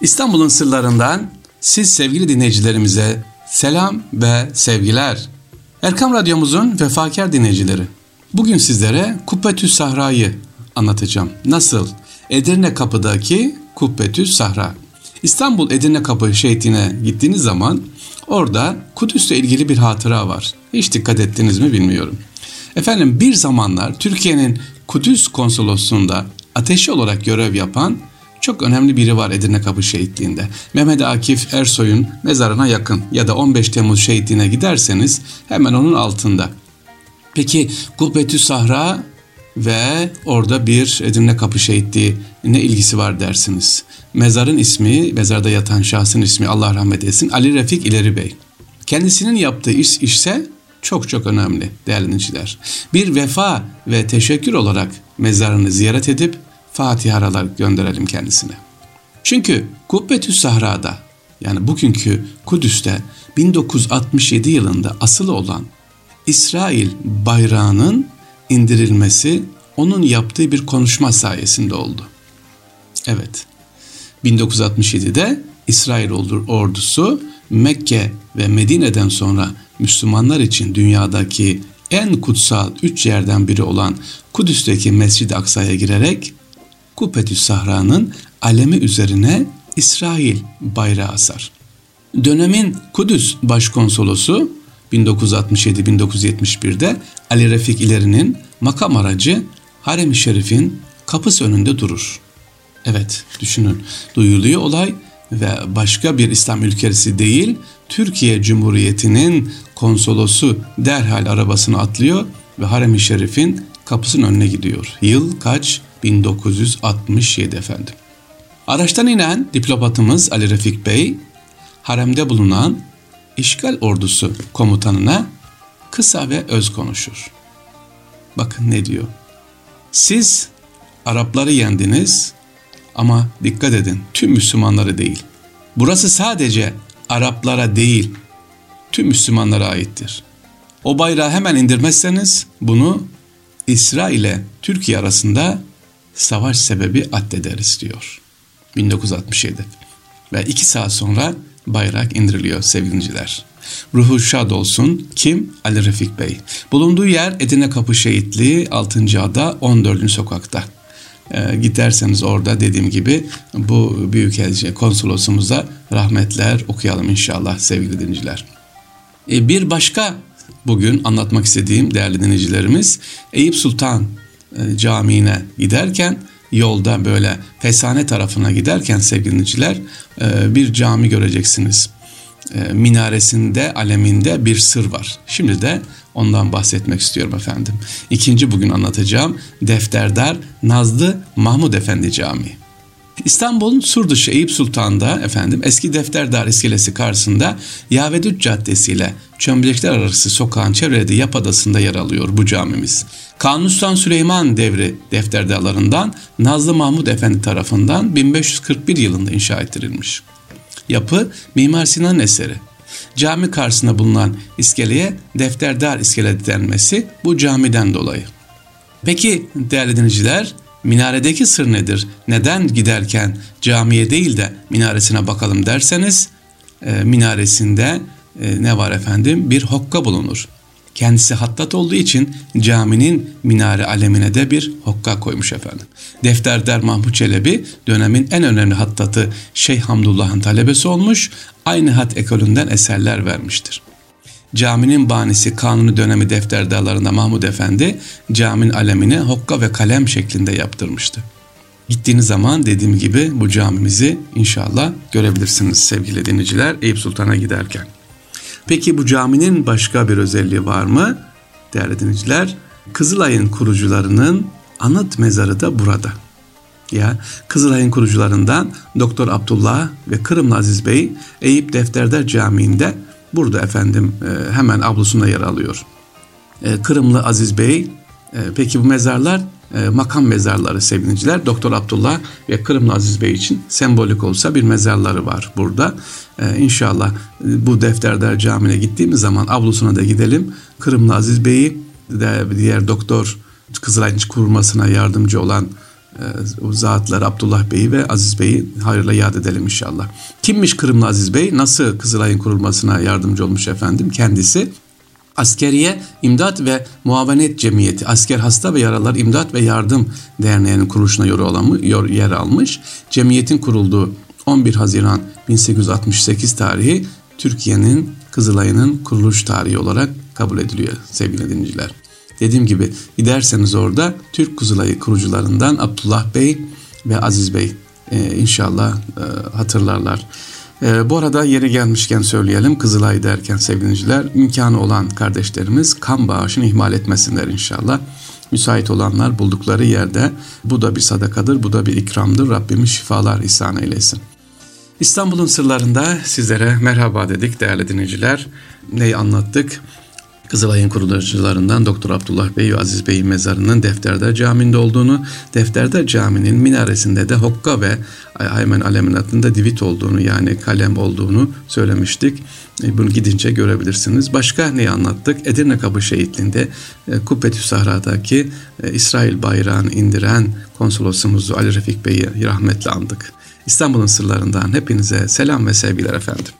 İstanbul'un sırlarından siz sevgili dinleyicilerimize selam ve sevgiler. Erkam Radyomuzun vefakar dinleyicileri. Bugün sizlere Kubbetü Sahra'yı anlatacağım. Nasıl? Edirne Kapı'daki Kubbetü Sahra. İstanbul Edirne Kapı şehitine gittiğiniz zaman orada Kudüs'le ilgili bir hatıra var. Hiç dikkat ettiniz mi bilmiyorum. Efendim bir zamanlar Türkiye'nin Kudüs konsolosluğunda ateşi olarak görev yapan çok önemli biri var Edirne Kapı Şehitliği'nde. Mehmet Akif Ersoy'un mezarına yakın ya da 15 Temmuz Şehitliği'ne giderseniz hemen onun altında. Peki Kubbetü Sahra ve orada bir Edirne Kapı Şehitliği ne ilgisi var dersiniz. Mezarın ismi, mezarda yatan şahsın ismi Allah rahmet etsin Ali Refik İleri Bey. Kendisinin yaptığı iş ise çok çok önemli değerli dinleyiciler. Bir vefa ve teşekkür olarak mezarını ziyaret edip fatihalar gönderelim kendisine. Çünkü Kubbetü Sahra'da yani bugünkü Kudüs'te 1967 yılında asılı olan İsrail bayrağının indirilmesi onun yaptığı bir konuşma sayesinde oldu. Evet. 1967'de İsrail ordusu Mekke ve Medine'den sonra Müslümanlar için dünyadaki en kutsal üç yerden biri olan Kudüs'teki Mescid-i Aksa'ya girerek Kubbetü Sahra'nın alemi üzerine İsrail bayrağı asar. Dönemin Kudüs Başkonsolosu 1967-1971'de Ali Refik İleri'nin makam aracı Harem-i Şerif'in kapısı önünde durur. Evet düşünün duyuluyor olay ve başka bir İslam ülkesi değil Türkiye Cumhuriyeti'nin konsolosu derhal arabasını atlıyor ve Harem-i Şerif'in kapısının önüne gidiyor. Yıl kaç? 1967 efendim. Araçtan inen diplomatımız Ali Refik Bey, haremde bulunan işgal ordusu komutanına kısa ve öz konuşur. Bakın ne diyor. Siz Arapları yendiniz ama dikkat edin tüm Müslümanları değil. Burası sadece Araplara değil tüm Müslümanlara aittir. O bayrağı hemen indirmezseniz bunu İsrail ile Türkiye arasında savaş sebebi addederiz diyor. 1967 ve iki saat sonra bayrak indiriliyor sevgiliciler. Ruhu şad olsun. Kim? Ali Refik Bey. Bulunduğu yer Edirne Kapı Şehitliği 6. Ada 14. sokakta. E, giderseniz orada dediğim gibi bu büyük konsolosumuza rahmetler okuyalım inşallah sevgili dinleyiciler. E, bir başka bugün anlatmak istediğim değerli dinleyicilerimiz Eyüp Sultan Camii'ne giderken yolda böyle Fesane tarafına giderken sevgili dinleyiciler e, bir cami göreceksiniz. E, minaresinde, aleminde bir sır var. Şimdi de ondan bahsetmek istiyorum efendim. İkinci bugün anlatacağım Defterdar Nazlı Mahmud Efendi Camii. İstanbul'un Surdışı Eyüp Sultan'da efendim eski Defterdar iskelesi karşısında Yavedüt Caddesi ile Çömlekler arası sokağın çevrede Yap Adası'nda yer alıyor bu camimiz. Kanuni Süleyman devri defterdarlarından Nazlı Mahmud Efendi tarafından 1541 yılında inşa ettirilmiş. Yapı Mimar Sinan eseri. Cami karşısında bulunan iskeleye defterdar iskele denmesi bu camiden dolayı. Peki değerli dinleyiciler minaredeki sır nedir? Neden giderken camiye değil de minaresine bakalım derseniz e, minaresinde e, ne var efendim? Bir hokka bulunur. Kendisi hattat olduğu için caminin minare alemine de bir hokka koymuş efendim. Defterdar Mahmut Çelebi dönemin en önemli hattatı Şeyh Hamdullah'ın talebesi olmuş, aynı hat ekolünden eserler vermiştir. Caminin banisi kanuni dönemi defterdarlarında Mahmud Efendi caminin alemini hokka ve kalem şeklinde yaptırmıştı. Gittiğiniz zaman dediğim gibi bu camimizi inşallah görebilirsiniz sevgili dinleyiciler Eyüp Sultan'a giderken. Peki bu caminin başka bir özelliği var mı? Değerli dinleyiciler, Kızılay'ın kurucularının anıt mezarı da burada. Ya Kızılay'ın kurucularından Doktor Abdullah ve Kırımlı Aziz Bey Eyüp Defterder Camii'nde burada efendim e, hemen ablusunda yer alıyor. E, Kırımlı Aziz Bey e, peki bu mezarlar makam mezarları sevgiliciler. Doktor Abdullah ve Kırımlı Aziz Bey için sembolik olsa bir mezarları var burada. E, inşallah bu Defterdar Camii'ne gittiğimiz zaman ablusuna da gidelim. Kırımlı Aziz Bey'i de diğer doktor Kızılay'ın kurulmasına yardımcı olan o zatları Abdullah Bey'i ve Aziz Bey'i hayırla yad edelim inşallah. Kimmiş Kırımlı Aziz Bey? Nasıl Kızılay'ın kurulmasına yardımcı olmuş efendim? Kendisi Askeriye İmdat ve Muavenet Cemiyeti, Asker Hasta ve Yaralar İmdat ve Yardım Derneği'nin kuruluşuna yer almış. Cemiyetin kurulduğu 11 Haziran 1868 tarihi Türkiye'nin Kızılay'ın kuruluş tarihi olarak kabul ediliyor sevgili dinleyiciler. Dediğim gibi giderseniz orada Türk Kızılay'ı kurucularından Abdullah Bey ve Aziz Bey e, inşallah e, hatırlarlar. E, bu arada yeri gelmişken söyleyelim Kızılay derken sevgiliciler imkanı olan kardeşlerimiz kan bağışını ihmal etmesinler inşallah. Müsait olanlar buldukları yerde bu da bir sadakadır, bu da bir ikramdır. Rabbimiz şifalar ihsan eylesin. İstanbul'un sırlarında sizlere merhaba dedik değerli dinleyiciler. Neyi anlattık? Kızılay'ın kurucularından Doktor Abdullah Bey Aziz Bey'in mezarının Defterder Camii'nde olduğunu, Defterder Camii'nin minaresinde de hokka ve hemen aleminatında divit olduğunu yani kalem olduğunu söylemiştik. E, bunu gidince görebilirsiniz. Başka neyi anlattık? Edirne Kapı Şehitliği'nde e, Kubbetü Sahra'daki e, İsrail bayrağını indiren konsolosumuzu Ali Refik Bey'i rahmetle andık. İstanbul'un sırlarından hepinize selam ve sevgiler efendim.